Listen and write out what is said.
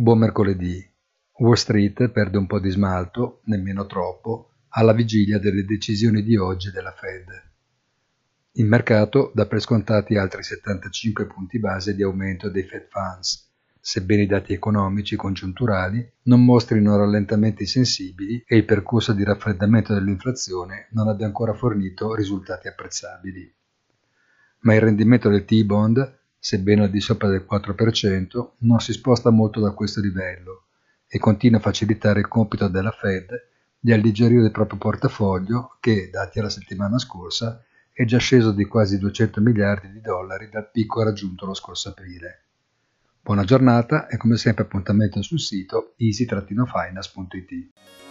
Buon mercoledì. Wall Street perde un po' di smalto, nemmeno troppo, alla vigilia delle decisioni di oggi della Fed. Il mercato dà per scontati altri 75 punti base di aumento dei Fed Funds, sebbene i dati economici congiunturali non mostrino rallentamenti sensibili e il percorso di raffreddamento dell'inflazione non abbia ancora fornito risultati apprezzabili. Ma il rendimento del T-bond, sebbene al di sopra del 4%, non si sposta molto da questo livello e continua a facilitare il compito della Fed di alleggerire il proprio portafoglio che, dati alla settimana scorsa, è già sceso di quasi 200 miliardi di dollari dal picco raggiunto lo scorso aprile. Buona giornata e come sempre appuntamento sul sito easy-finance.it.